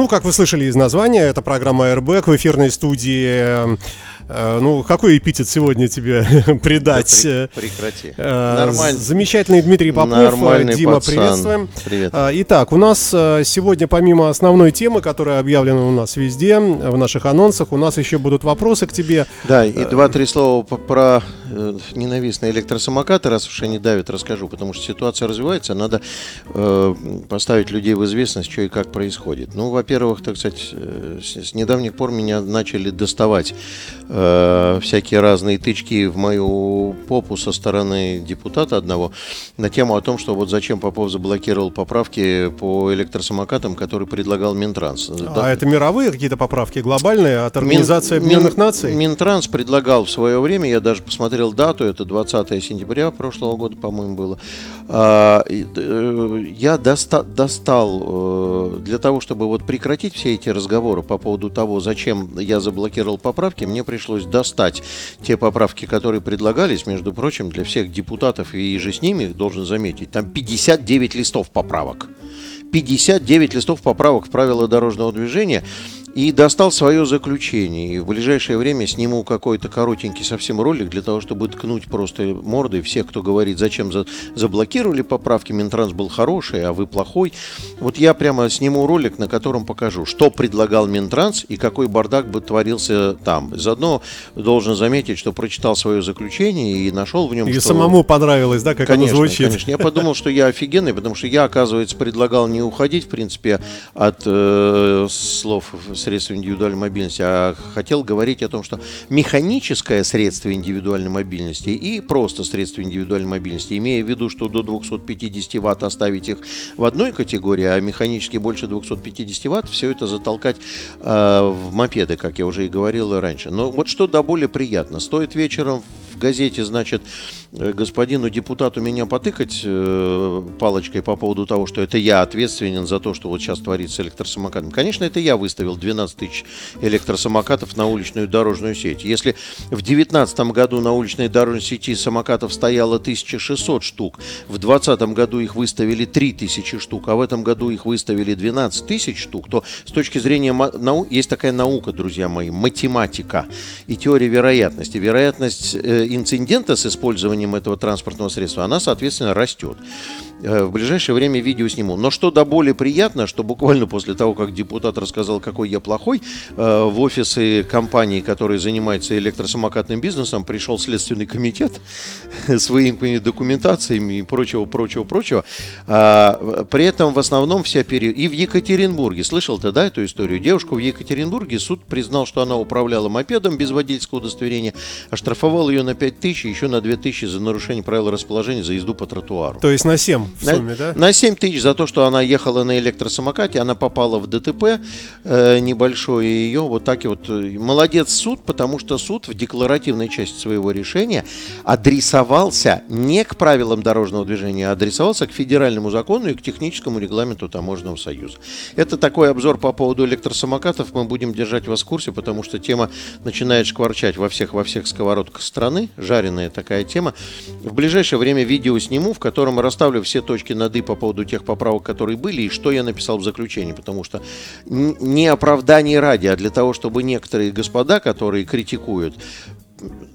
Ну, как вы слышали из названия, это программа Airbag в эфирной студии ну, какой эпитет сегодня тебе придать? Да прекрати. Э, Нормально. Замечательный Дмитрий Попов. Э, Нормальный Дима, пацан. приветствуем. Привет. Итак, у нас сегодня, помимо основной темы, которая объявлена у нас везде, в наших анонсах, у нас еще будут вопросы к тебе. Да, и два-три слова про ненавистные электросамокаты, раз уж они давят, расскажу, потому что ситуация развивается, надо э, поставить людей в известность, что и как происходит. Ну, во-первых, так сказать, с недавних пор меня начали доставать э, всякие разные тычки в мою попу со стороны депутата одного на тему о том, что вот зачем Попов заблокировал поправки по электросамокатам, которые предлагал Минтранс. А да. это мировые какие-то поправки, глобальные, от Организации Мин, Объединенных Мин, Наций? Минтранс предлагал в свое время, я даже посмотрел дату, это 20 сентября прошлого года, по-моему, было. А, э, я доста, достал э, для того, чтобы вот прекратить все эти разговоры по поводу того, зачем я заблокировал поправки, мне пришлось пришлось достать те поправки, которые предлагались, между прочим, для всех депутатов и же с ними, должен заметить, там 59 листов поправок. 59 листов поправок в правила дорожного движения и достал свое заключение. И в ближайшее время сниму какой-то коротенький совсем ролик для того, чтобы ткнуть просто мордой всех, кто говорит, зачем за, заблокировали поправки, Минтранс был хороший, а вы плохой. Вот я прямо сниму ролик, на котором покажу, что предлагал Минтранс и какой бардак бы творился там. Заодно должен заметить, что прочитал свое заключение и нашел в нем, и что... самому понравилось, да, как конечно, оно звучит? Конечно, я подумал, что я офигенный, потому что я, оказывается, предлагал не уходить, в принципе, от э, слов средства индивидуальной мобильности, а хотел говорить о том, что механическое средство индивидуальной мобильности и просто средство индивидуальной мобильности, имея в виду, что до 250 ватт оставить их в одной категории, а механически больше 250 ватт, все это затолкать э, в мопеды, как я уже и говорил раньше. Но вот что до более приятно. Стоит вечером в газете, значит, Э, господину депутату меня потыкать э, палочкой по поводу того, что это я ответственен за то, что вот сейчас творится электросамокатом. Конечно, это я выставил 12 тысяч электросамокатов на уличную дорожную сеть. Если в 2019 году на уличной дорожной сети самокатов стояло 1600 штук, в 2020 году их выставили 3000 штук, а в этом году их выставили 12 тысяч штук, то с точки зрения нау... есть такая наука, друзья мои, математика и теория вероятности. Вероятность э, инцидента с использованием этого транспортного средства, она, соответственно, растет. Э, в ближайшее время видео сниму. Но что до более приятно, что буквально после того, как депутат рассказал, какой я плохой, э, в офисы компании, которые занимаются электросамокатным бизнесом, пришел Следственный комитет с выемками документациями и прочего, прочего, прочего. А, при этом в основном вся период... И в Екатеринбурге, слышал ты, да, эту историю? Девушку в Екатеринбурге суд признал, что она управляла мопедом без водительского удостоверения, оштрафовал ее на 5 тысяч, еще на 2 тысячи за нарушение правил расположения, за езду по тротуару. То есть на 7 в сумме, на, да? На 7 тысяч за то, что она ехала на электросамокате, она попала в ДТП э, небольшое, и ее вот так и вот... Э, молодец суд, потому что суд в декларативной части своего решения адресовался не к правилам дорожного движения, а адресовался к федеральному закону и к техническому регламенту Таможенного союза. Это такой обзор по поводу электросамокатов. Мы будем держать вас в курсе, потому что тема начинает шкварчать во всех, во всех сковородках страны. Жареная такая тема. В ближайшее время видео сниму, в котором расставлю все точки над «и» по поводу тех поправок, которые были, и что я написал в заключении, потому что не оправдание ради, а для того, чтобы некоторые господа, которые критикуют,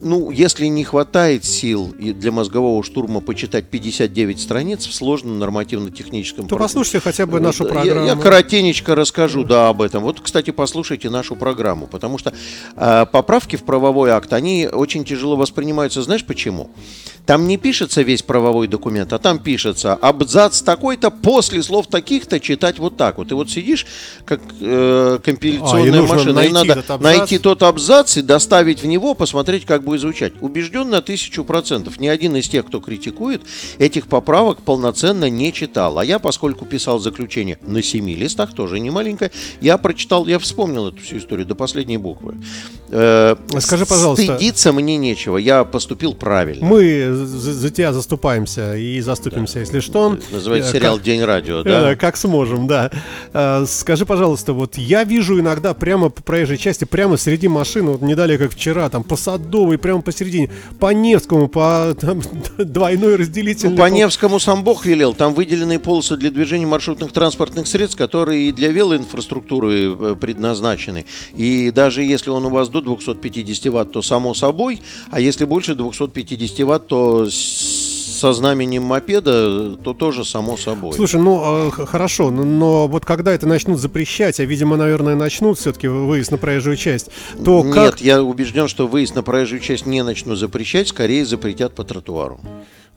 ну, если не хватает сил для мозгового штурма почитать 59 страниц в сложном нормативно-техническом... То послушайте хотя бы нашу программу. Я, я коротенечко расскажу, да, об этом. Вот, кстати, послушайте нашу программу, потому что э, поправки в правовой акт, они очень тяжело воспринимаются. Знаешь почему? Там не пишется весь правовой документ, а там пишется абзац такой-то после слов таких-то читать вот так вот. И вот сидишь, как э, компиляционная а, и машина, и надо найти тот абзац и доставить в него, посмотреть, как будет звучать. Убежден на тысячу процентов. Ни один из тех, кто критикует, этих поправок полноценно не читал. А я, поскольку писал заключение на семи листах, тоже не маленькое, я прочитал, я вспомнил эту всю историю до последней буквы. Э, Скажи, пожалуйста. Стыдиться мне нечего, я поступил правильно. Мы за, за тебя заступаемся и заступимся, да. если что. Называется э, сериал как, «День радио», да? Э, как сможем, да. Э, скажи, пожалуйста, вот я вижу иногда прямо по проезжей части, прямо среди машин, вот не далее, как вчера, там посадочные Садовой, прямо посередине, по Невскому, по там, двойной разделительной. Ну, по Невскому сам Бог велел. Там выделенные полосы для движения маршрутных транспортных средств, которые и для велоинфраструктуры э, предназначены. И даже если он у вас до 250 ватт, то само собой, а если больше 250 ватт, то со знаменем мопеда, то тоже само собой. Слушай, ну хорошо, но, но вот когда это начнут запрещать, а видимо, наверное, начнут все-таки выезд на проезжую часть, то Нет, как... я убежден, что выезд на проезжую часть не начнут запрещать, скорее запретят по тротуару.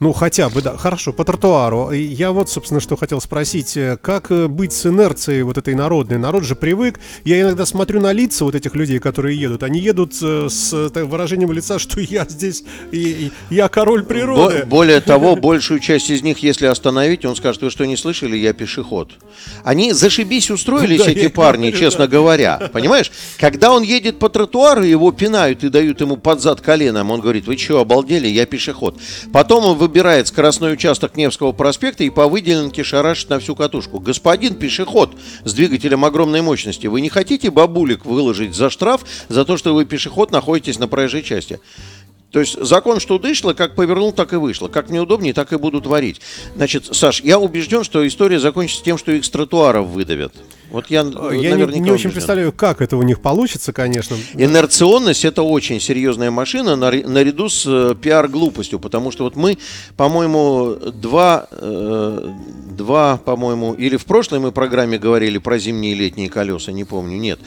Ну, хотя бы, да. Хорошо, по тротуару. Я вот, собственно, что хотел спросить. Э, как э, быть с инерцией вот этой народной? Народ же привык. Я иногда смотрю на лица вот этих людей, которые едут. Они едут э, с выражением лица, что я здесь, и, я король природы. Более того, большую часть из них, если остановить, он скажет, вы что, не слышали, я пешеход. Они зашибись устроились, эти парни, честно говоря. Понимаешь? Когда он едет по тротуару, его пинают и дают ему под зад коленом. Он говорит, вы что, обалдели, я пешеход. Потом он выбирает скоростной участок Невского проспекта и по выделенке шарашит на всю катушку. Господин пешеход с двигателем огромной мощности, вы не хотите бабулик выложить за штраф за то, что вы пешеход находитесь на проезжей части? То есть закон, что дышло, как повернул, так и вышло. Как мне удобнее, так и буду творить. Значит, Саш, я убежден, что история закончится тем, что их с тротуаров выдавят. Вот я, я не, не очень представляю, как это у них получится, конечно. Инерционность это очень серьезная машина наряду с э, пиар-глупостью, потому что вот мы, по-моему, два, э, два, по-моему, или в прошлой мы программе говорили про зимние и летние колеса, не помню, нет.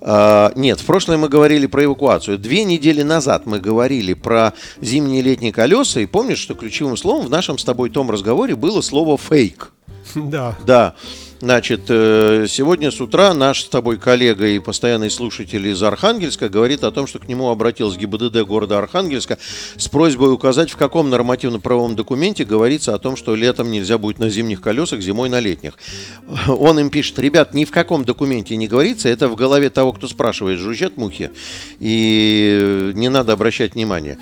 А, нет, в прошлой мы говорили про эвакуацию. Две недели назад мы говорили про зимние и летние колеса, и помнишь, что ключевым словом в нашем с тобой том разговоре было слово «фейк». Да. Да. Значит, э, сегодня с утра наш с тобой коллега и постоянный слушатель из Архангельска говорит о том, что к нему обратилась ГИБДД города Архангельска с просьбой указать, в каком нормативно-правовом документе говорится о том, что летом нельзя будет на зимних колесах, зимой на летних. Он им пишет, ребят, ни в каком документе не говорится, это в голове того, кто спрашивает, жужжат мухи, и не надо обращать внимание.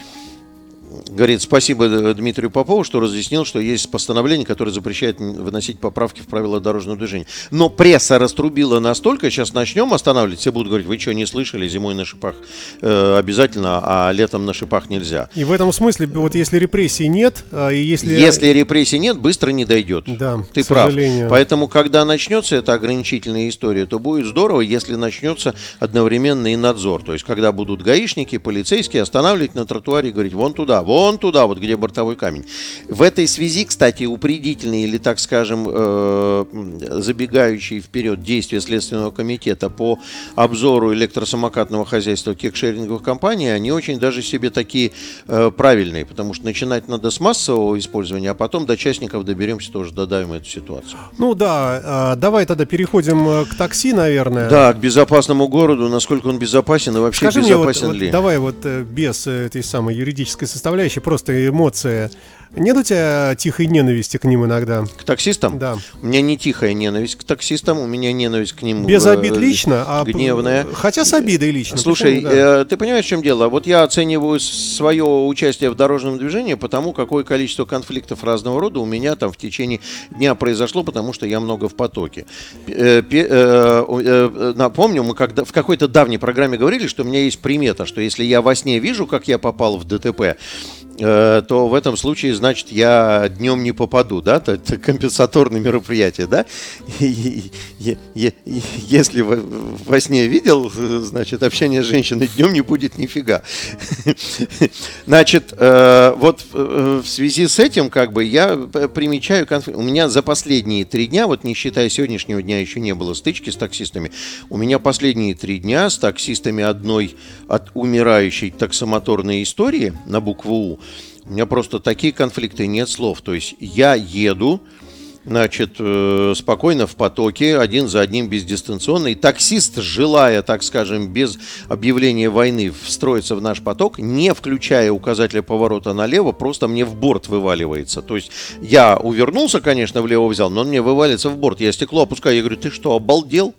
Говорит, спасибо Дмитрию Попову, что разъяснил, что есть постановление, которое запрещает выносить поправки в правила дорожного движения. Но пресса раструбила настолько, сейчас начнем останавливать, все будут говорить, вы что, не слышали, зимой на шипах э, обязательно, а летом на шипах нельзя. И в этом смысле, вот если репрессий нет, а, и если... Если репрессий нет, быстро не дойдет. Да, Ты прав. Сожалению. Поэтому, когда начнется эта ограничительная история, то будет здорово, если начнется одновременно и надзор. То есть, когда будут гаишники, полицейские останавливать на тротуаре и говорить, вон туда, вон туда, вот где бортовой камень. В этой связи, кстати, упредительные или, так скажем, э, забегающие вперед действия Следственного комитета по обзору электросамокатного хозяйства кекшеринговых компаний, они очень даже себе такие э, правильные, потому что начинать надо с массового использования, а потом до частников доберемся, тоже додавим эту ситуацию. Ну да, э, давай тогда переходим э, к такси, наверное. Да, к безопасному городу, насколько он безопасен и вообще Скажи безопасен мне, вот, ли. Вот, давай вот э, без этой самой юридической составляющей составляющая, просто эмоция. Нет у тебя тихой ненависти к ним иногда? К таксистам? Да. У меня не тихая ненависть к таксистам, у меня ненависть к ним Без обид лично, а гневная. Хотя с обидой лично. Слушай, почему, да. э, ты понимаешь, в чем дело? Вот я оцениваю свое участие в дорожном движении потому, какое количество конфликтов разного рода у меня там в течение дня произошло, потому что я много в потоке. Э, э, э, напомню, мы когда в какой-то давней программе говорили, что у меня есть примета, что если я во сне вижу, как я попал в ДТП, Э, то в этом случае, значит, я днем не попаду, да, это компенсаторное мероприятие, да. Если во сне видел, значит, общение с женщиной днем не будет нифига. Значит, э, вот э, в связи с этим, как бы, я примечаю конфликт. У меня за последние три дня, вот не считая сегодняшнего дня, еще не было стычки с таксистами. У меня последние три дня с таксистами одной от умирающей таксомоторной истории на букву У у меня просто такие конфликты, нет слов. То есть я еду, значит, э, спокойно в потоке, один за одним бездистанционно. И таксист, желая, так скажем, без объявления войны встроиться в наш поток, не включая указателя поворота налево, просто мне в борт вываливается. То есть я увернулся, конечно, влево взял, но он мне вывалится в борт. Я стекло опускаю, я говорю, ты что, обалдел?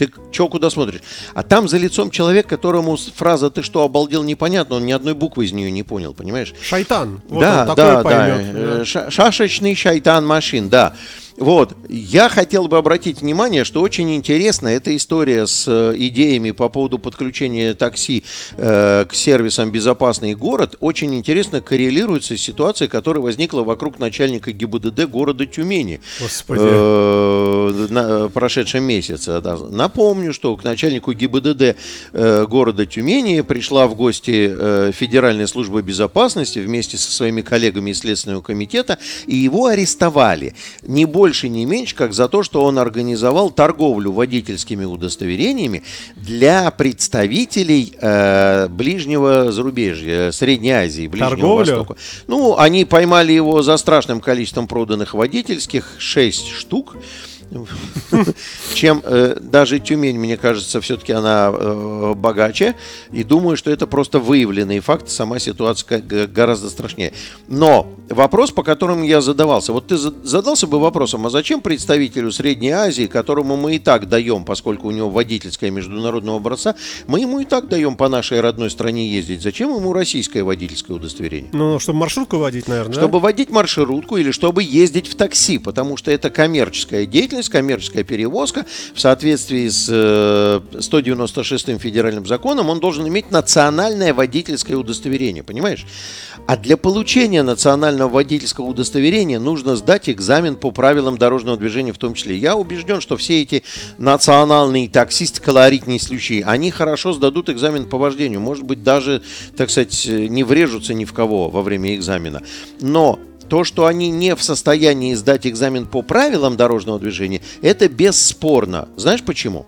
Ты чё, куда смотришь? А там за лицом человек, которому фраза «ты что, обалдел?» непонятно, он ни одной буквы из нее не понял, понимаешь? Шайтан. Вот да, да, поймет. да. Ш- шашечный шайтан машин, да. Вот, я хотел бы обратить внимание, что очень интересно эта история с э, идеями по поводу подключения такси э, к сервисам «Безопасный город» очень интересно коррелируется с ситуацией, которая возникла вокруг начальника ГИБДД города Тюмени э, на прошедшем месяце. Да. Напомню, что к начальнику ГИБДД э, города Тюмени пришла в гости э, Федеральная служба безопасности вместе со своими коллегами из Следственного комитета, и его арестовали. Не больше, не меньше, как за то, что он организовал торговлю водительскими удостоверениями для представителей э, ближнего зарубежья, Средней Азии, Ближнего Торговлю? Востока. Ну, они поймали его за страшным количеством проданных водительских, 6 штук чем э, даже Тюмень, мне кажется, все-таки она э, богаче. И думаю, что это просто выявленные факты, сама ситуация гораздо страшнее. Но вопрос, по которому я задавался, вот ты задался бы вопросом, а зачем представителю Средней Азии, которому мы и так даем, поскольку у него водительское международного образца, мы ему и так даем по нашей родной стране ездить. Зачем ему российское водительское удостоверение? Ну, чтобы маршрутку водить, наверное. Чтобы да? водить маршрутку или чтобы ездить в такси, потому что это коммерческая деятельность деятельность, коммерческая перевозка, в соответствии с 196-м э, федеральным законом, он должен иметь национальное водительское удостоверение, понимаешь? А для получения национального водительского удостоверения нужно сдать экзамен по правилам дорожного движения в том числе. Я убежден, что все эти национальные таксисты, колоритные случаи, они хорошо сдадут экзамен по вождению. Может быть, даже, так сказать, не врежутся ни в кого во время экзамена. Но то, что они не в состоянии сдать экзамен по правилам дорожного движения, это бесспорно. Знаешь почему?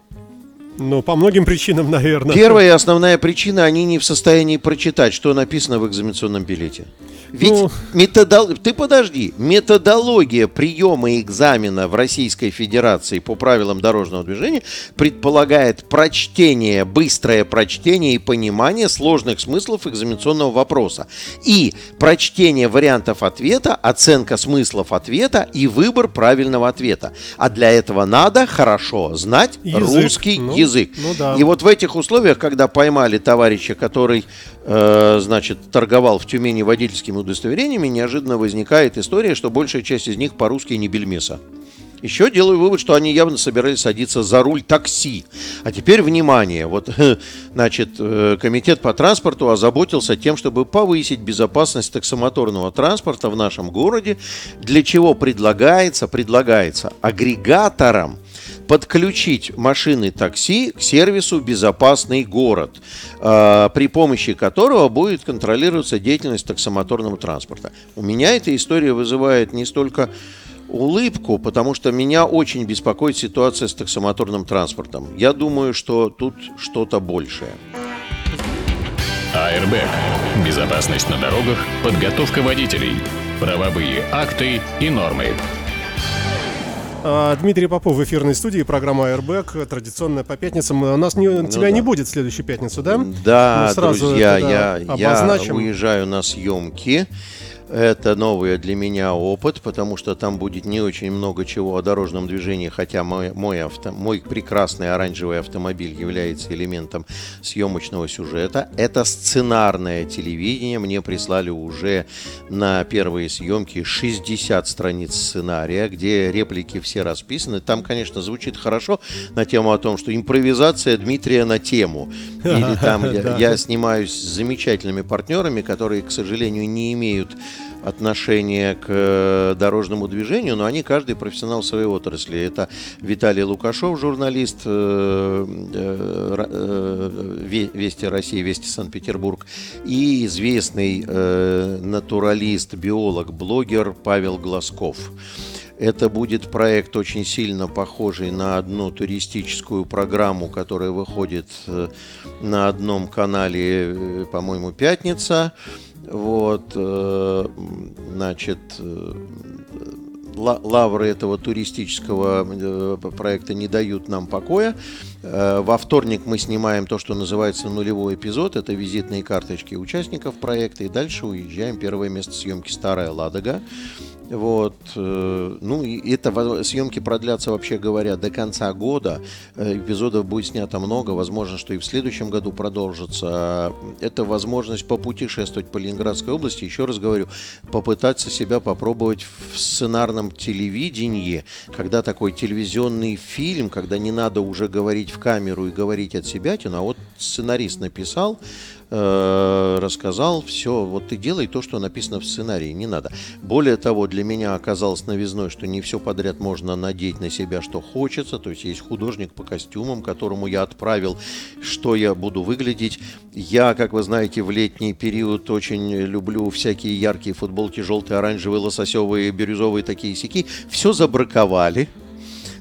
Ну, по многим причинам, наверное. Первая и основная причина, они не в состоянии прочитать, что написано в экзаменационном билете. Ведь ну... методол... ты подожди, методология приема экзамена в Российской Федерации по правилам дорожного движения предполагает прочтение, быстрое прочтение и понимание сложных смыслов экзаменационного вопроса. И прочтение вариантов ответа, оценка смыслов ответа и выбор правильного ответа. А для этого надо хорошо знать язык. русский ну, язык. Ну, да. И вот в этих условиях, когда поймали товарища, который Э, значит, торговал в Тюмени водительскими удостоверениями, неожиданно возникает история, что большая часть из них по-русски не бельмеса. Еще делаю вывод, что они явно собирались садиться за руль такси. А теперь внимание, вот, значит, э, комитет по транспорту озаботился тем, чтобы повысить безопасность таксомоторного транспорта в нашем городе, для чего предлагается, предлагается агрегаторам подключить машины такси к сервису «Безопасный город», э, при помощи которого будет контролироваться деятельность таксомоторного транспорта. У меня эта история вызывает не столько улыбку, потому что меня очень беспокоит ситуация с таксомоторным транспортом. Я думаю, что тут что-то большее. АРБ. Безопасность на дорогах, подготовка водителей, правовые акты и нормы. А, Дмитрий Попов в эфирной студии, программа Airbag, традиционная по пятницам. У нас не, ну, тебя да. не будет в следующую пятницу, да? Да, Мы сразу друзья, я, я уезжаю на съемки. Это новый для меня опыт, потому что там будет не очень много чего о дорожном движении, хотя мой, мой, авто, мой прекрасный оранжевый автомобиль является элементом съемочного сюжета. Это сценарное телевидение. Мне прислали уже на первые съемки 60 страниц сценария, где реплики все расписаны. Там, конечно, звучит хорошо на тему о том, что импровизация Дмитрия на тему. Или там я снимаюсь с замечательными партнерами, которые, к сожалению, не имеют отношение к э, дорожному движению, но они каждый профессионал своей отрасли. Это Виталий Лукашов, журналист э, э, Вести России, Вести Санкт-Петербург, и известный натуралист, биолог, блогер Павел Глазков. Это будет проект очень сильно похожий на одну туристическую программу, которая выходит на одном канале, по-моему, «Пятница». Вот, э, значит, э, лавры этого туристического э, проекта не дают нам покоя. Э, во вторник мы снимаем то, что называется нулевой эпизод. Это визитные карточки участников проекта. И дальше уезжаем. Первое место съемки «Старая Ладога». Вот. Э, ну, и это съемки продлятся, вообще говоря, до конца года. Э, эпизодов будет снято много. Возможно, что и в следующем году продолжится. Это возможность попутешествовать по Ленинградской области. Еще раз говорю, попытаться себя попробовать в сценарном телевидении, когда такой телевизионный фильм, когда не надо уже говорить в камеру и говорить от себя, а вот сценарист написал, Э, рассказал, все, вот ты делай то, что написано в сценарии, не надо. Более того, для меня оказалось новизной, что не все подряд можно надеть на себя, что хочется, то есть есть художник по костюмам, которому я отправил, что я буду выглядеть. Я, как вы знаете, в летний период очень люблю всякие яркие футболки, желтые, оранжевые, лососевые, бирюзовые такие сики. Все забраковали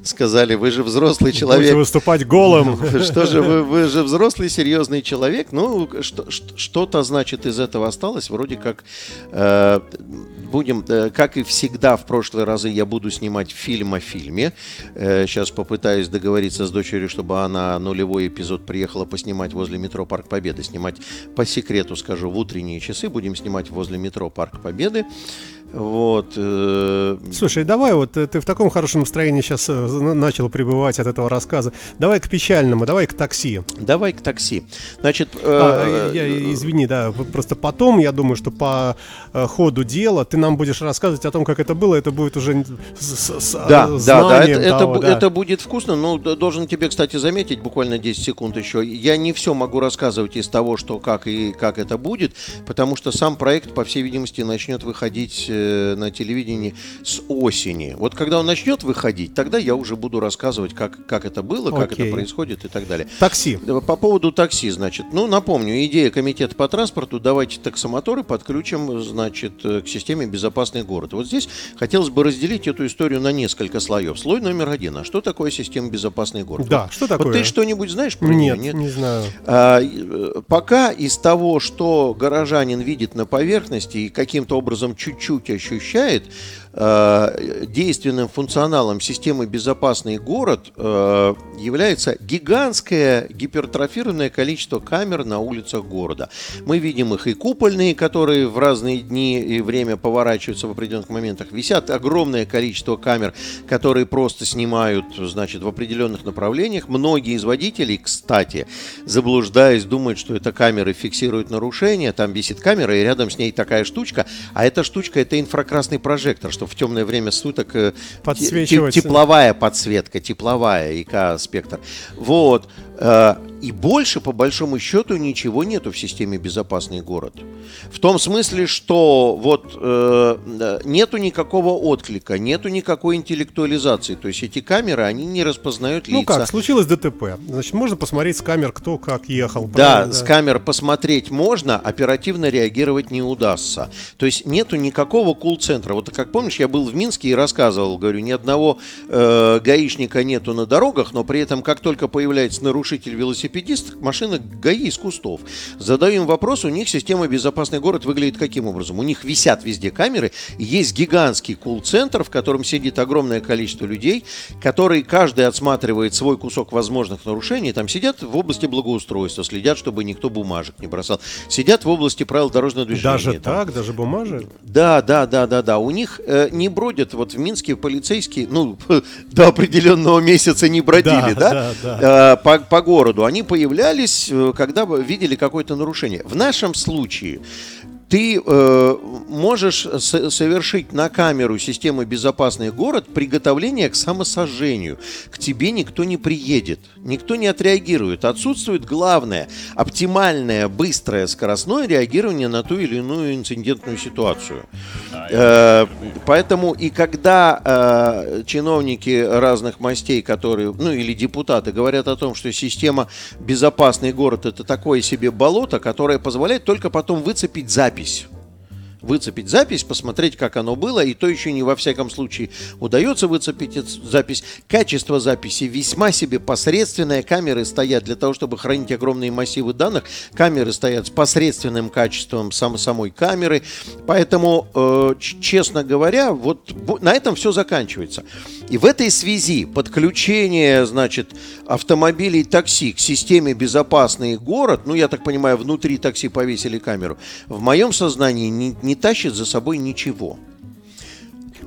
сказали, вы же взрослый человек. Будете выступать голым. Что же, вы, вы же взрослый, серьезный человек. Ну, что, что-то, значит, из этого осталось. Вроде как э, будем, э, как и всегда в прошлые разы, я буду снимать фильм о фильме. Э, сейчас попытаюсь договориться с дочерью, чтобы она нулевой эпизод приехала поснимать возле метро Парк Победы. Снимать по секрету, скажу, в утренние часы. Будем снимать возле метро Парк Победы. Вот. Э, Слушай, давай вот э, ты в таком хорошем настроении сейчас э, начал пребывать от этого рассказа. Давай к печальному, давай к такси. Давай к такси. Значит, а, я, извини, да, просто потом, я думаю, что по ходу дела ты нам будешь рассказывать о том, как это было. Это будет уже с, с да, да, да, это, того, это, да, это будет вкусно. Но должен тебе, кстати, заметить, буквально 10 секунд еще. Я не все могу рассказывать из того, что как и как это будет, потому что сам проект, по всей видимости, начнет выходить на телевидении с осени. Вот когда он начнет выходить, тогда я уже буду рассказывать, как, как это было, Окей. как это происходит и так далее. Такси. По поводу такси, значит. Ну, напомню, идея комитета по транспорту, давайте таксомоторы подключим, значит, э, к системе «Безопасный город». Вот здесь хотелось бы разделить эту историю на несколько слоев. Слой номер один. А что такое система «Безопасный город»? Да, вот, что такое? Вот ты что-нибудь знаешь про Нет, нее? Нет, не знаю. А, э, пока из того, что горожанин видит на поверхности и каким-то образом чуть-чуть ощущает, Э, действенным функционалом системы «Безопасный город» э, является гигантское гипертрофированное количество камер на улицах города. Мы видим их и купольные, которые в разные дни и время поворачиваются в определенных моментах. Висят огромное количество камер, которые просто снимают значит, в определенных направлениях. Многие из водителей, кстати, заблуждаясь, думают, что это камеры фиксируют нарушения. Там висит камера, и рядом с ней такая штучка. А эта штучка – это инфракрасный прожектор, что в темное время суток э, тепловая подсветка, тепловая ИК-спектр. Вот. Э, и больше, по большому счету, ничего нету в системе «Безопасный город». В том смысле, что вот э, нету никакого отклика, нету никакой интеллектуализации. То есть эти камеры, они не распознают лица. Ну как, случилось ДТП. Значит, можно посмотреть с камер, кто как ехал. Да, да, с камер посмотреть можно, оперативно реагировать не удастся. То есть нету никакого кул-центра. Вот как помнишь, я был в Минске и рассказывал, говорю, ни одного э, гаишника нету на дорогах, но при этом, как только появляется нарушитель велосипедист, машина ГАИ из кустов. Задаю им вопрос, у них система «Безопасный город» выглядит каким образом? У них висят везде камеры, есть гигантский кул-центр, в котором сидит огромное количество людей, которые каждый отсматривает свой кусок возможных нарушений. Там сидят в области благоустройства, следят, чтобы никто бумажек не бросал. Сидят в области правил дорожного движения. Даже там. так? Даже бумажек? Да, да, да, да, да. У них э, не бродят, вот в Минске полицейские, ну, до определенного месяца не бродили, да? да? да, да. Э, по, по городу. Они они появлялись, э, когда видели какое-то нарушение. В нашем случае ты э, можешь совершить на камеру системы «Безопасный город» приготовление к самосожжению. К тебе никто не приедет, никто не отреагирует. Отсутствует главное – оптимальное, быстрое, скоростное реагирование на ту или иную инцидентную ситуацию. Э, поэтому и когда э, чиновники разных мастей, которые, ну или депутаты, говорят о том, что система «Безопасный город» – это такое себе болото, которое позволяет только потом выцепить запись запись. Выцепить запись, посмотреть, как оно было, и то еще не во всяком случае удается выцепить запись. Качество записи весьма себе посредственное, камеры стоят для того, чтобы хранить огромные массивы данных, камеры стоят с посредственным качеством сам, самой камеры, поэтому, э, честно говоря, вот на этом все заканчивается. И в этой связи подключение, значит, автомобилей такси к системе «Безопасный город», ну, я так понимаю, внутри такси повесили камеру, в моем сознании не, не тащит за собой ничего.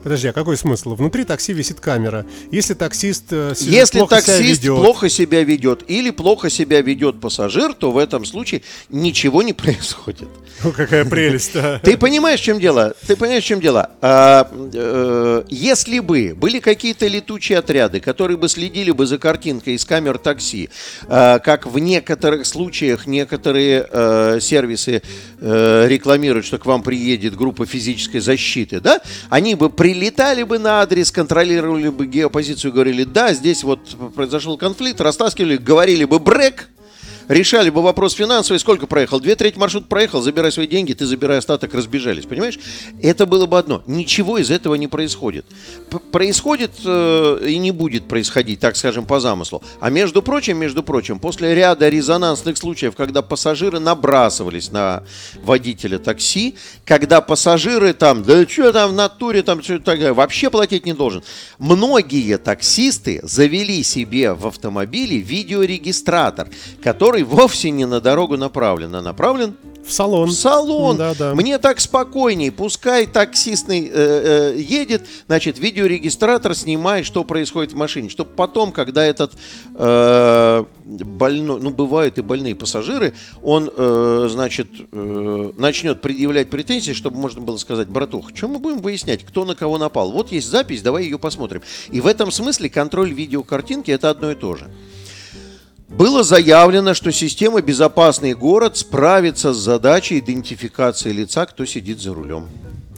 Подожди, а какой смысл? Внутри такси висит камера. Если таксист э, Если плохо таксист себя ведет... плохо себя ведет или плохо себя ведет пассажир, то в этом случае ничего не происходит. Ну, какая прелесть. Ты понимаешь, в чем дело? Ты понимаешь, в чем дело? А, э, если бы были какие-то летучие отряды, которые бы следили бы за картинкой из камер такси, э, как в некоторых случаях некоторые э, сервисы рекламируют, что к вам приедет группа физической защиты, да, они бы при прилетали бы на адрес, контролировали бы геопозицию, говорили, да, здесь вот произошел конфликт, растаскивали, говорили бы брек, решали бы вопрос финансовый, сколько проехал? Две трети маршрут проехал, забирай свои деньги, ты забирай остаток, разбежались, понимаешь? Это было бы одно. Ничего из этого не происходит. Происходит э, и не будет происходить, так скажем, по замыслу. А между прочим, между прочим, после ряда резонансных случаев, когда пассажиры набрасывались на водителя такси, когда пассажиры там, да что там в натуре, там что то вообще платить не должен. Многие таксисты завели себе в автомобиле видеорегистратор, который который вовсе не на дорогу направлен, а направлен в салон. В салон. Да, да. Мне так спокойней. Пускай таксистный э, э, едет, значит, видеорегистратор снимает, что происходит в машине. Чтобы потом, когда этот э, больной, ну, бывают и больные пассажиры, он, э, значит, э, начнет предъявлять претензии, чтобы можно было сказать, братух, что мы будем выяснять, кто на кого напал? Вот есть запись, давай ее посмотрим. И в этом смысле контроль видеокартинки это одно и то же. Было заявлено, что система «Безопасный город» справится с задачей идентификации лица, кто сидит за рулем.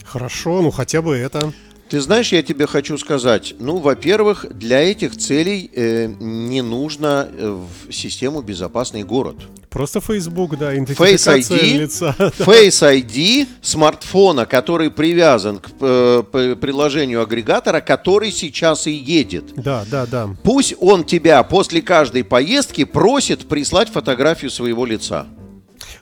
Хорошо, ну хотя бы это. Ты знаешь, я тебе хочу сказать, ну, во-первых, для этих целей э, не нужно э, в систему «Безопасный город». Просто Facebook, да, идентификация Face ID, лица. Face ID смартфона, который привязан к э, приложению агрегатора, который сейчас и едет. Да, да, да. Пусть он тебя после каждой поездки просит прислать фотографию своего лица.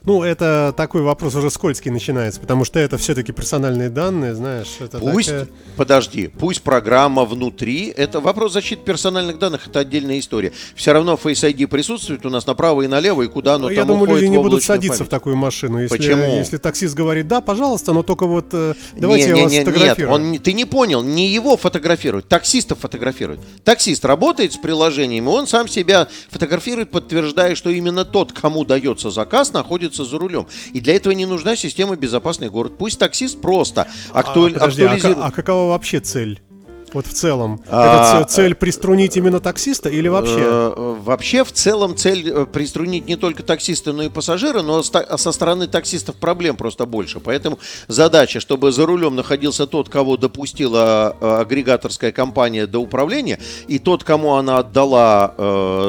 Ну, это такой вопрос уже скользкий начинается, потому что это все-таки персональные данные, знаешь. Это пусть, такая... подожди, пусть программа внутри, это вопрос защиты персональных данных, это отдельная история. Все равно Face ID присутствует у нас направо и налево, и куда оно Я там думаю, люди не будут садиться память. в такую машину. Если, Почему? Если таксист говорит, да, пожалуйста, но только вот э, давайте не, я не, вас не. Нет, он, ты не понял, не его фотографируют, таксистов фотографируют. Таксист работает с приложением, и он сам себя фотографирует, подтверждая, что именно тот, кому дается заказ, находится находится за рулем. И для этого не нужна система «Безопасный город». Пусть таксист просто актуаль... а, подожди, актуализирует... А, а какова вообще цель? Вот в целом. А, Это цель приструнить именно таксиста или вообще? Э, вообще в целом цель э, приструнить не только таксиста, но и пассажира, но со стороны таксистов проблем просто больше. Поэтому задача, чтобы за рулем находился тот, кого допустила э, агрегаторская компания до управления, и тот, кому она отдала,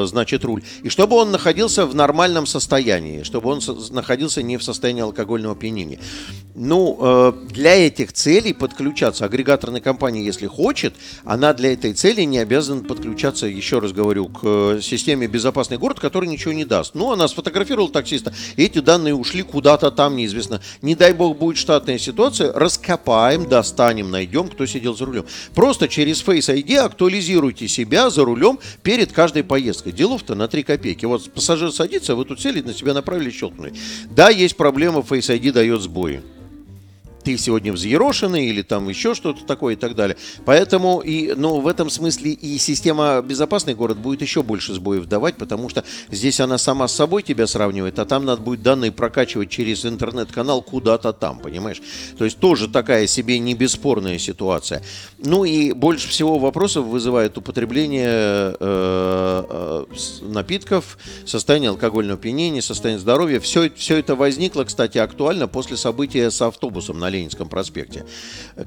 значит, руль, и чтобы он находился в нормальном состоянии, чтобы он находился не в состоянии алкогольного опьянения. Ну, для этих целей подключаться агрегаторной компании, если хочет, хочет, она для этой цели не обязана подключаться, еще раз говорю, к э, системе «Безопасный город», который ничего не даст. Ну, она сфотографировала таксиста, и эти данные ушли куда-то там, неизвестно. Не дай бог будет штатная ситуация, раскопаем, достанем, найдем, кто сидел за рулем. Просто через Face ID актуализируйте себя за рулем перед каждой поездкой. Делов-то на 3 копейки. Вот пассажир садится, вы тут сели, на себя направили, щелкнули. Да, есть проблема, Face ID дает сбои ты сегодня взъерошенный или там еще что-то такое и так далее. Поэтому и, ну, в этом смысле и система «Безопасный город» будет еще больше сбоев давать, потому что здесь она сама с собой тебя сравнивает, а там надо будет данные прокачивать через интернет-канал куда-то там, понимаешь? То есть тоже такая себе не бесспорная ситуация. Ну и больше всего вопросов вызывает употребление э, э, напитков, состояние алкогольного опьянения, состояние здоровья. Все, все это возникло, кстати, актуально после события с автобусом на Ленинском проспекте,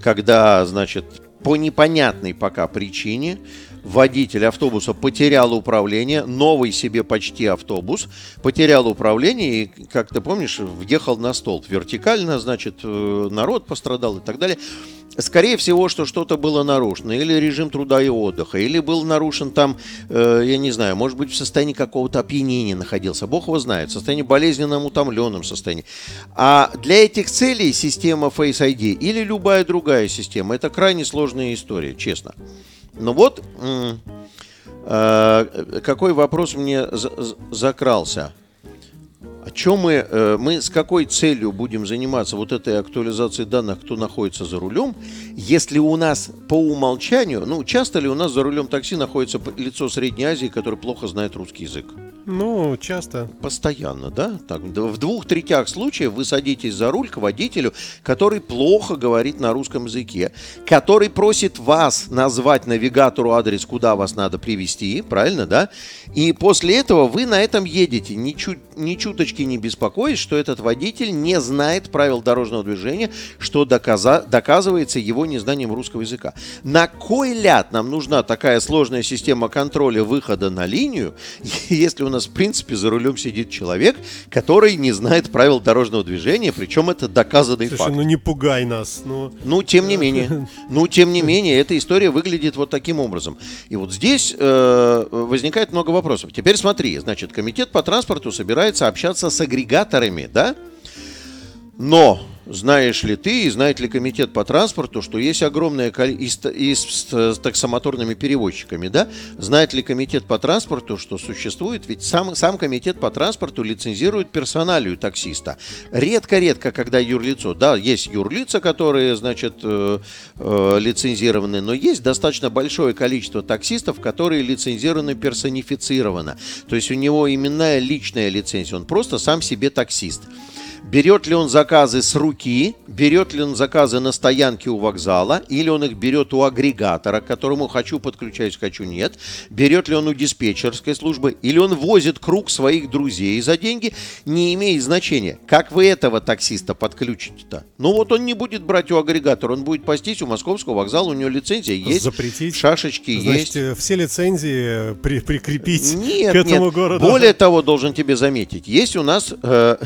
когда, значит, по непонятной пока причине водитель автобуса потерял управление, новый себе почти автобус, потерял управление и, как ты помнишь, въехал на столб. Вертикально, значит, э, народ пострадал и так далее. Скорее всего, что что-то было нарушено. Или режим труда и отдыха, или был нарушен там, э, я не знаю, может быть, в состоянии какого-то опьянения находился. Бог его знает, в состоянии болезненном, утомленном состоянии. А для этих целей система Face ID или любая другая система, это крайне сложная история, честно. Ну вот, э, какой вопрос мне закрался? О чем мы, э, мы с какой целью будем заниматься вот этой актуализацией данных, кто находится за рулем, если у нас по умолчанию, ну, часто ли у нас за рулем такси находится лицо Средней Азии, которое плохо знает русский язык? Ну, часто. Постоянно, да? Так, в двух третях случаев вы садитесь за руль к водителю, который плохо говорит на русском языке, который просит вас назвать навигатору адрес, куда вас надо привести, правильно, да? И после этого вы на этом едете, ни, чуть, ни чуточки не беспокоясь, что этот водитель не знает правил дорожного движения, что доказа, доказывается его незнанием русского языка. На кой ляд нам нужна такая сложная система контроля выхода на линию, если у нас, в принципе, за рулем сидит человек, который не знает правил дорожного движения, причем это доказанный Слушай, факт. ну не пугай нас. Ну, ну тем не менее. Ну, тем не менее, эта история выглядит вот таким образом. И вот здесь э, возникает много вопросов. Теперь смотри, значит, комитет по транспорту собирается общаться с агрегаторами, да? Но знаешь ли ты и знает ли комитет по транспорту, что есть огромное количество и с, с таксомоторными перевозчиками, да? Знает ли комитет по транспорту, что существует? Ведь сам, сам комитет по транспорту лицензирует персоналию таксиста. Редко-редко, когда юрлицо, да, есть юрлица, которые, значит, э, э, лицензированы, но есть достаточно большое количество таксистов, которые лицензированы персонифицированно. То есть у него именная личная лицензия, он просто сам себе таксист. Берет ли он заказы с руки, берет ли он заказы на стоянке у вокзала, или он их берет у агрегатора, к которому хочу подключаюсь, хочу нет, берет ли он у диспетчерской службы, или он возит круг своих друзей за деньги, не имеет значения. Как вы этого таксиста подключите-то? Ну вот он не будет брать у агрегатора, он будет пастись у московского вокзала, у него лицензия есть, Запретить. шашечки Значит, есть. все лицензии при, прикрепить Нет, к этому нет. городу. Более того, должен тебе заметить, есть у нас э,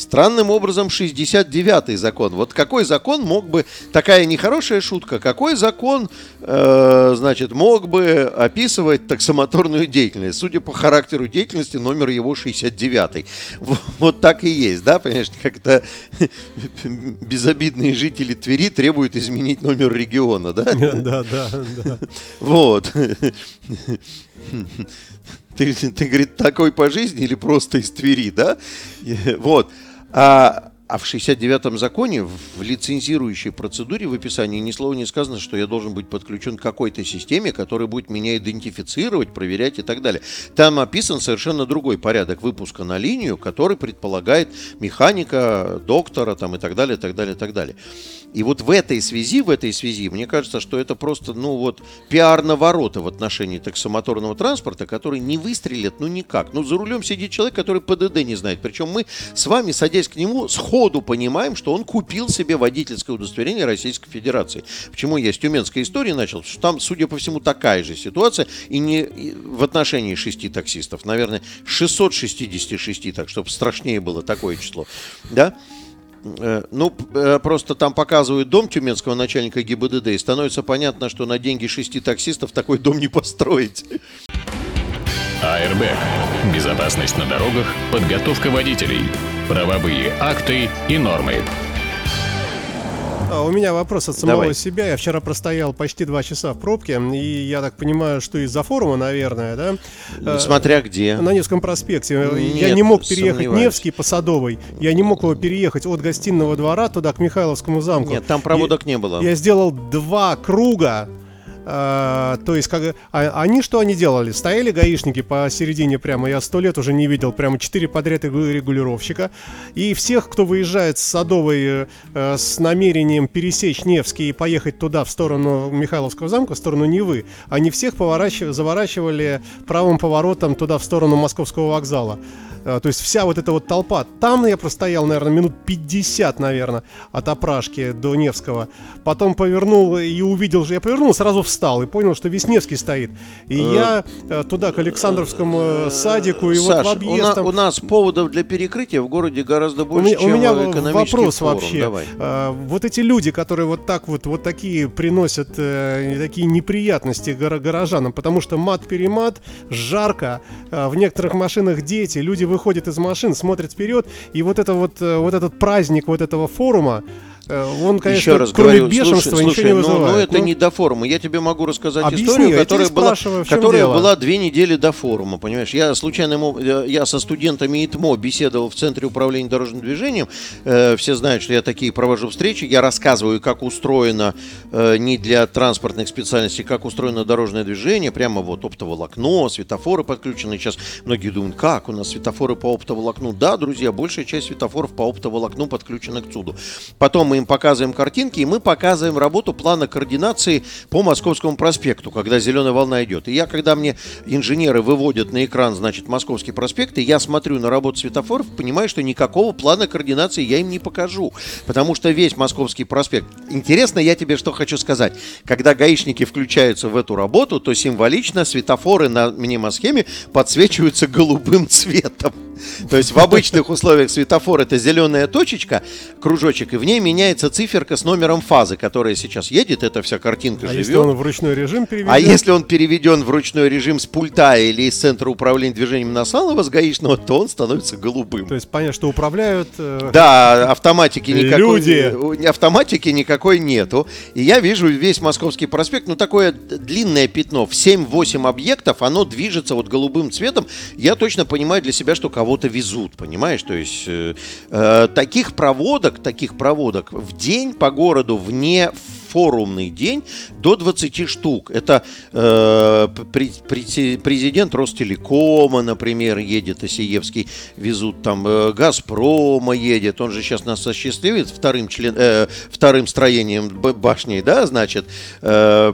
Странным образом 69-й закон. Вот какой закон мог бы, такая нехорошая шутка, какой закон, э, значит, мог бы описывать таксомоторную деятельность? Судя по характеру деятельности, номер его 69-й. Вот, вот так и есть, да, понимаешь, как-то безобидные жители Твери требуют изменить номер региона, да? Да, да, да. Вот. Ты, ты, говорит, такой по жизни или просто из Твери, да? Вот. А, а в 69-м законе, в лицензирующей процедуре в описании ни слова не сказано, что я должен быть подключен к какой-то системе, которая будет меня идентифицировать, проверять и так далее. Там описан совершенно другой порядок выпуска на линию, который предполагает механика, доктора там, и так далее, и так далее, и так далее. И вот в этой связи, в этой связи, мне кажется, что это просто, ну вот, пиар на ворота в отношении таксомоторного транспорта, который не выстрелит, ну никак. Ну, за рулем сидит человек, который ПДД не знает. Причем мы с вами, садясь к нему, сходу понимаем, что он купил себе водительское удостоверение Российской Федерации. Почему я с тюменской истории начал? Что там, судя по всему, такая же ситуация. И не и в отношении шести таксистов. Наверное, 666, так, чтобы страшнее было такое число. Да? Э, ну, э, просто там показывают дом тюменского начальника ГИБДД, и становится понятно, что на деньги шести таксистов такой дом не построить. АРБ. Безопасность на дорогах, подготовка водителей, правовые акты и нормы. А, у меня вопрос от самого Давай. себя. Я вчера простоял почти два часа в пробке, и я так понимаю, что из-за форума, наверное, да? Ну, Смотря где. На Невском проспекте. я Нет, не мог переехать сомневаюсь. Невский по Садовой. Я не мог его переехать от гостиного двора туда к Михайловскому замку. Нет, там проводок не было. Я сделал два круга. А, то есть, как, а- они что они делали? Стояли гаишники посередине прямо, я сто лет уже не видел, прямо четыре подряд регу- регулировщика. И всех, кто выезжает с Садовой э, э, с намерением пересечь Невский и поехать туда, в сторону Михайловского замка, в сторону Невы, они всех поворачивали, заворачивали правым поворотом туда, в сторону Московского вокзала. То есть вся вот эта вот толпа. Там я простоял, наверное, минут 50, наверное, от Опрашки до Невского. Потом повернул и увидел, я повернул, сразу встал и понял, что весь Невский стоит. И я туда, к Александровскому садику, и Саш, вот в у, объезд на- там- у нас поводов для перекрытия в городе гораздо у больше, меня, у чем меня экономический вопрос форум. вообще. Давай. А, вот эти люди, которые вот так вот, вот такие приносят э, такие неприятности горо- горожанам, потому что мат-перемат, жарко, а, в некоторых машинах дети, люди выходят из машин, смотрят вперед, и вот это вот, э, вот этот праздник вот этого форума, он, конечно, Еще раз кроме говорю, бешенства слушай, ничего слушай, не ну, вызывает. ну, это Ну, не до форума. Я тебе могу рассказать Объясни, историю, которая, была, которая дело? была две недели до форума, понимаешь? Я случайным об- э, я со студентами ИТМО беседовал в Центре управления дорожным движением. Э, все знают, что я такие провожу встречи. Я рассказываю, как устроено э, не для транспортных специальностей, как устроено дорожное движение. Прямо вот оптоволокно, светофоры подключены. Сейчас многие думают, как у нас светофоры по оптоволокну? Да, друзья, большая часть светофоров по оптоволокну подключена к ЦУДу. Потом мы им показываем картинки, и мы показываем работу плана координации по Московскому проспекту, когда зеленая волна идет. И я, когда мне инженеры выводят на экран, значит, Московский проспект, и я смотрю на работу светофоров, понимаю, что никакого плана координации я им не покажу, потому что весь Московский проспект. Интересно, я тебе что хочу сказать. Когда гаишники включаются в эту работу, то символично светофоры на мнемосхеме подсвечиваются голубым цветом. То есть в обычных условиях светофор это зеленая точечка, кружочек, и в ней меняется циферка с номером фазы, которая сейчас едет, эта вся картинка а живет. если он в ручной режим переведен? А если он переведен в ручной режим с пульта или из центра управления движением Насалова с гаишного, то он становится голубым. То есть понятно, что управляют... э, Да, автоматики никакой, Люди. автоматики никакой нету. И я вижу весь Московский проспект, ну такое длинное пятно, в 7-8 объектов, оно движется вот голубым цветом. Я точно понимаю для себя, что кого-то везут, понимаешь? То есть э, э, таких проводок, таких проводок в день по городу вне форумный день до 20 штук. Это э, пре- пре- президент Ростелекома, например, едет, Осиевский, везут там э, Газпрома едет, он же сейчас нас осчастливит вторым, член, э, вторым строением башни, да, значит. Э,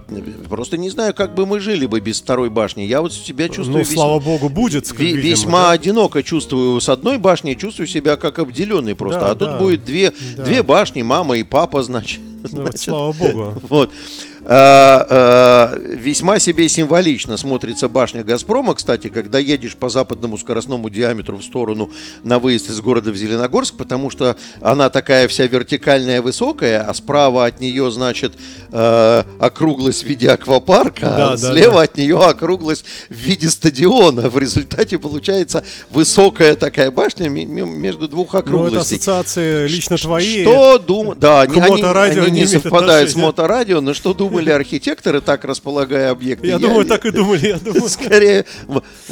просто не знаю, как бы мы жили бы без второй башни. Я вот себя чувствую Ну, весьма- слава богу, будет. Ви- видимо, весьма да? одиноко чувствую с одной башни, чувствую себя как обделенный просто. Да, а тут да, будет две, да. две башни, мама и папа, значит. Ну, Значит, слава богу. вот. А, а, весьма себе символично смотрится башня Газпрома, кстати, когда едешь по западному скоростному диаметру в сторону на выезд из города в Зеленогорск, потому что она такая вся вертикальная, высокая, а справа от нее, значит, э, округлость в виде аквапарка, Да, а да, слева да. от нее округлость в виде стадиона. В результате получается высокая такая башня между двух Ну, это округлостей. ассоциации лично твои. Что думают? Да, они, они- моторадио они не не совпадают с моторадио, но что думали архитекторы, так располагая объекты? Я думаю, так и думали, я думаю. Скорее,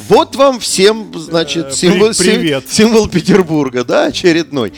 вот вам всем, значит, Э, символ, при- сим- привет. символ Петербурга, да, очередной.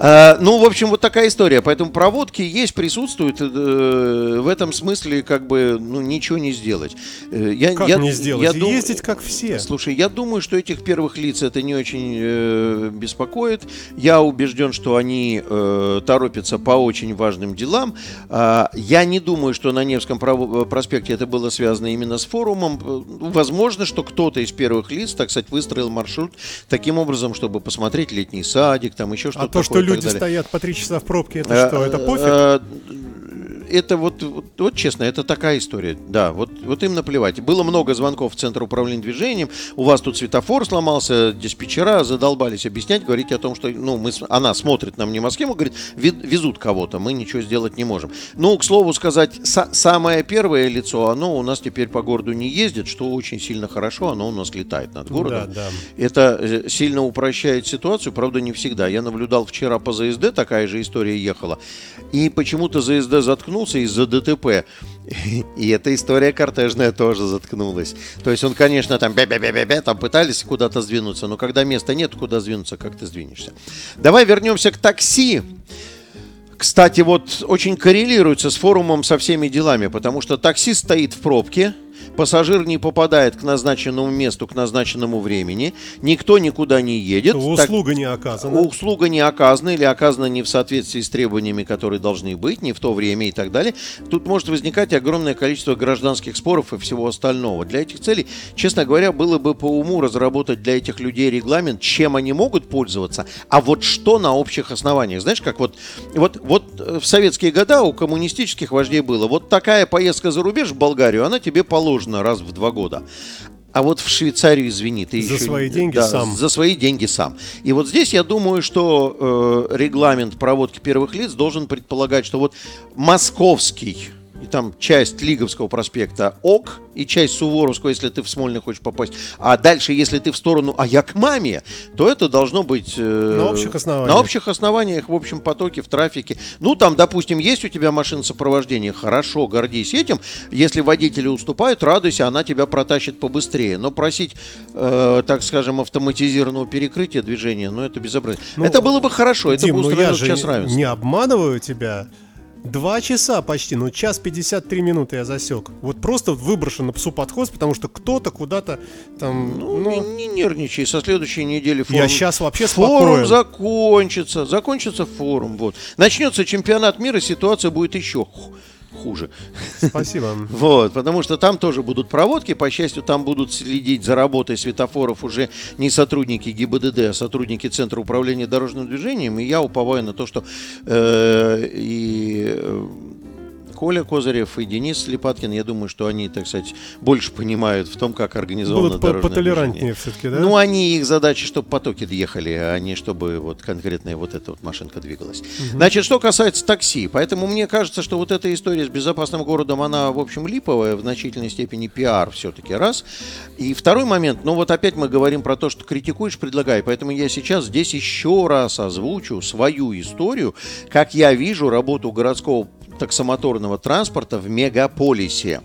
А, ну, в общем, вот такая история. Поэтому проводки есть, присутствуют. э, в этом смысле, как бы, ну, ничего не сделать. Э, я, Как я- не сделать? я дум- Ездить как все. Слушай, я думаю, что этих первых лиц это не очень э, беспокоит. Я убежден, что они э, торопятся по очень важным делам. А, я не думаю, что на Невском проспекте это было связано именно с форумом. Э, Возможно, что кто-то из первых лиц, так сказать, выстроил маршрут таким образом, чтобы посмотреть летний садик, там еще что-то А то, что такое так люди стоят по три часа в пробке, это что? Это Э, пофиг? Это вот, вот, вот честно, это такая история. Да, вот, вот им наплевать. Было много звонков в Центр управления движением. У вас тут светофор сломался, диспетчера задолбались объяснять, говорить о том, что ну, мы, она смотрит на мне Москву, говорит, «Ви- везут кого-то, мы ничего сделать не можем. Ну, к слову сказать, са- самое первое лицо, оно у нас теперь по городу не ездит, что очень сильно хорошо, оно у нас летает над городом. Да, да. Это э, сильно упрощает ситуацию, правда, не всегда. Я наблюдал вчера по ЗСД, такая же история ехала. И почему-то ЗСД заткнулся из-за ДТП. И эта история кортежная тоже заткнулась. То есть он, конечно, там бя-бя-бя-бя, там пытались куда-то сдвинуться, но когда места нет, куда сдвинуться, как ты сдвинешься. Давай вернемся к такси. Кстати, вот очень коррелируется с форумом со всеми делами, потому что таксист стоит в пробке, пассажир не попадает к назначенному месту, к назначенному времени, никто никуда не едет. Услуга так, не оказана. Услуга не оказана или оказана не в соответствии с требованиями, которые должны быть, не в то время и так далее. Тут может возникать огромное количество гражданских споров и всего остального. Для этих целей, честно говоря, было бы по уму разработать для этих людей регламент, чем они могут пользоваться, а вот что на общих основаниях. Знаешь, как вот, вот, вот в советские года у коммунистических вождей было, вот такая поездка за рубеж в Болгарию, она тебе положена раз в два года. А вот в Швейцарию, извини, ты за еще... свои деньги да, сам. За свои деньги сам. И вот здесь я думаю, что э, регламент проводки первых лиц должен предполагать, что вот московский и там часть Лиговского проспекта ок, и часть Суворовского, если ты в Смольный хочешь попасть. А дальше, если ты в сторону «а я к маме», то это должно быть... Э, на общих основаниях. На общих основаниях, в общем потоке, в трафике. Ну, там, допустим, есть у тебя машина сопровождения, хорошо, гордись этим. Если водители уступают, радуйся, она тебя протащит побыстрее. Но просить, э, так скажем, автоматизированного перекрытия движения, ну, это безобразие. Ну, это было бы хорошо, Дим, это бы устроило час равенства. не обманываю тебя. Два часа почти, ну час 53 минуты я засек. Вот просто выброшен на псу подход, потому что кто-то куда-то там... Ну, ну... Не, не нервничай, со следующей недели форум... Я сейчас вообще Форум спокоен. закончится, закончится форум, вот. Начнется чемпионат мира, ситуация будет еще хуже. Спасибо. Вот, потому что там тоже будут проводки. По счастью, там будут следить за работой светофоров уже не сотрудники ГИБДД, а сотрудники Центра управления дорожным движением. И я уповаю на то, что э, и э, Коля Козырев и Денис Липаткин, я думаю, что они, так сказать, больше понимают в том, как организовано Будут дорожное потолерантнее все-таки, да? Ну, они, их задача, чтобы потоки въехали, а не чтобы вот конкретная вот эта вот машинка двигалась. Угу. Значит, что касается такси, поэтому мне кажется, что вот эта история с безопасным городом, она, в общем, липовая, в значительной степени пиар все-таки, раз. И второй момент, ну вот опять мы говорим про то, что критикуешь, предлагай, поэтому я сейчас здесь еще раз озвучу свою историю, как я вижу работу городского таксомоторного транспорта в мегаполисе.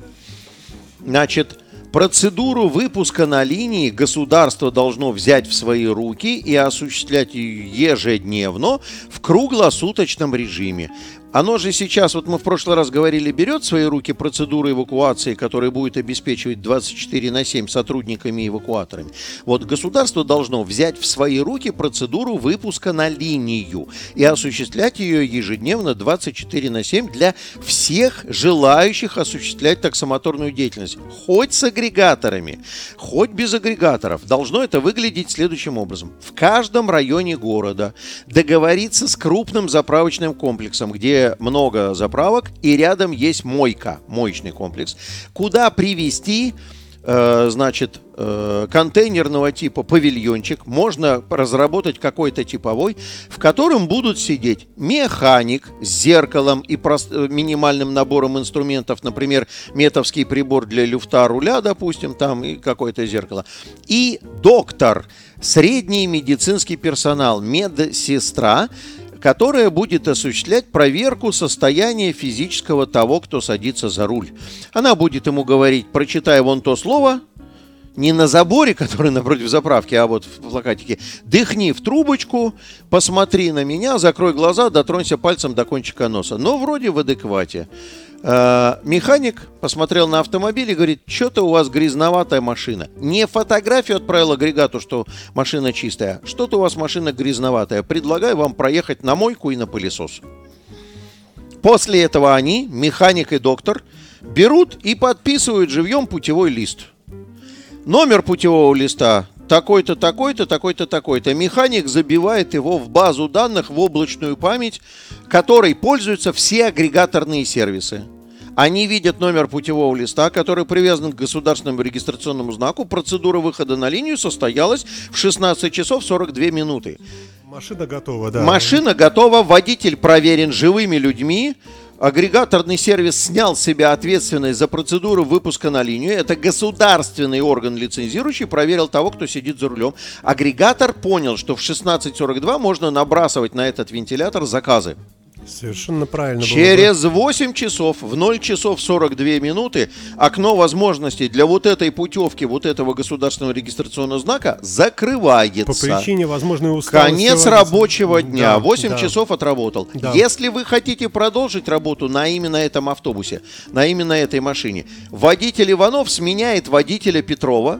Значит, Процедуру выпуска на линии государство должно взять в свои руки и осуществлять ее ежедневно в круглосуточном режиме. Оно же сейчас, вот мы в прошлый раз говорили, берет в свои руки процедуру эвакуации, которая будет обеспечивать 24 на 7 сотрудниками и эвакуаторами. Вот государство должно взять в свои руки процедуру выпуска на линию и осуществлять ее ежедневно 24 на 7 для всех желающих осуществлять таксомоторную деятельность. Хоть с агрегаторами, хоть без агрегаторов. Должно это выглядеть следующим образом. В каждом районе города договориться с крупным заправочным комплексом, где много заправок, и рядом есть мойка, моечный комплекс, куда привести э, значит, э, контейнерного типа павильончик, можно разработать какой-то типовой, в котором будут сидеть механик с зеркалом и прост, э, минимальным набором инструментов, например, метовский прибор для люфта руля, допустим, там и какое-то зеркало, и доктор, средний медицинский персонал, медсестра, которая будет осуществлять проверку состояния физического того, кто садится за руль. Она будет ему говорить, прочитай вон то слово, не на заборе, который напротив заправки, а вот в плакатике. Дыхни в трубочку, посмотри на меня, закрой глаза, дотронься пальцем до кончика носа. Но вроде в адеквате. Э, механик посмотрел на автомобиль и говорит, что-то у вас грязноватая машина. Не фотографию отправил агрегату, что машина чистая. Что-то у вас машина грязноватая. Предлагаю вам проехать на мойку и на пылесос. После этого они, механик и доктор, берут и подписывают живьем путевой лист. Номер путевого листа такой-то, такой-то, такой-то, такой-то. Механик забивает его в базу данных, в облачную память, которой пользуются все агрегаторные сервисы. Они видят номер путевого листа, который привязан к государственному регистрационному знаку. Процедура выхода на линию состоялась в 16 часов 42 минуты. Машина готова, да. Машина готова, водитель проверен живыми людьми. Агрегаторный сервис снял с себя ответственность за процедуру выпуска на линию. Это государственный орган лицензирующий проверил того, кто сидит за рулем. Агрегатор понял, что в 16.42 можно набрасывать на этот вентилятор заказы. Совершенно правильно. Через 8 часов, в 0 часов 42 минуты, окно возможностей для вот этой путевки, вот этого государственного регистрационного знака закрывается. По причине возможной усталости. Конец рабочего дня. Да, 8 да. часов отработал. Да. Если вы хотите продолжить работу на именно этом автобусе, на именно этой машине, водитель Иванов сменяет водителя Петрова.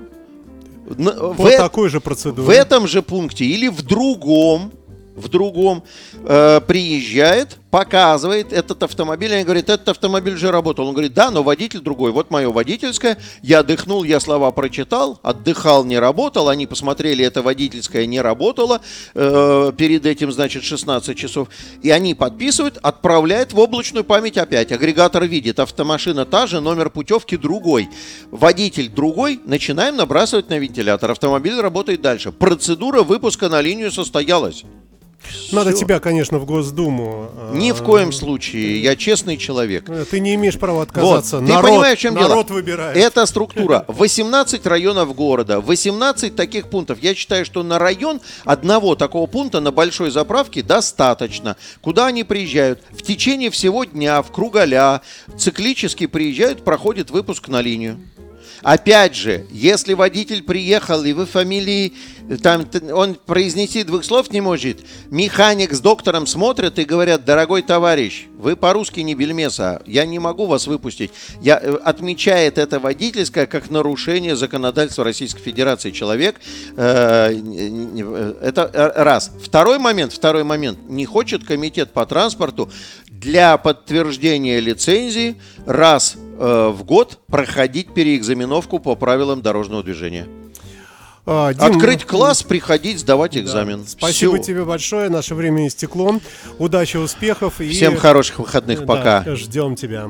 В По э- такой же процедуре. в этом же пункте или в другом, в другом э, приезжает, показывает этот автомобиль, они говорят, этот автомобиль же работал. Он говорит, да, но водитель другой. Вот мое водительское, я отдохнул, я слова прочитал, отдыхал, не работал, они посмотрели, это водительское не работало, э, перед этим, значит, 16 часов, и они подписывают, отправляют в облачную память опять. Агрегатор видит, автомашина та же, номер путевки другой. Водитель другой, начинаем набрасывать на вентилятор. Автомобиль работает дальше. Процедура выпуска на линию состоялась. Надо Всё. тебя, конечно, в Госдуму. Ни э, в коем случае. Я честный человек. э, Ты не имеешь права Вот, отказаться. ты народ, понимаешь, в чем дело? народ выбирает. Это структура. 18 районов города, 18 таких пунктов. Я считаю, что на район одного такого пункта на большой заправке достаточно. Куда они приезжают? В течение всего дня, в круголя, циклически приезжают, проходит выпуск на линию. Опять же, если водитель приехал, и вы фамилии, там, т- он произнести двух слов не может, механик с доктором смотрят и говорят, дорогой товарищ, вы по-русски не бельмеса, я не могу вас выпустить. Я, э, отмечает это водительское как нарушение законодательства Российской Федерации. Человек, э, э, это э, раз. Второй момент, второй момент, не хочет комитет по транспорту для подтверждения лицензии раз э, в год проходить переэкзаменовку по правилам дорожного движения. А, Дим, Открыть класс, приходить, сдавать экзамен. Спасибо Всё. тебе большое. Наше время истекло. Удачи, успехов. И, Всем хороших выходных. Да, Пока. Ждем тебя.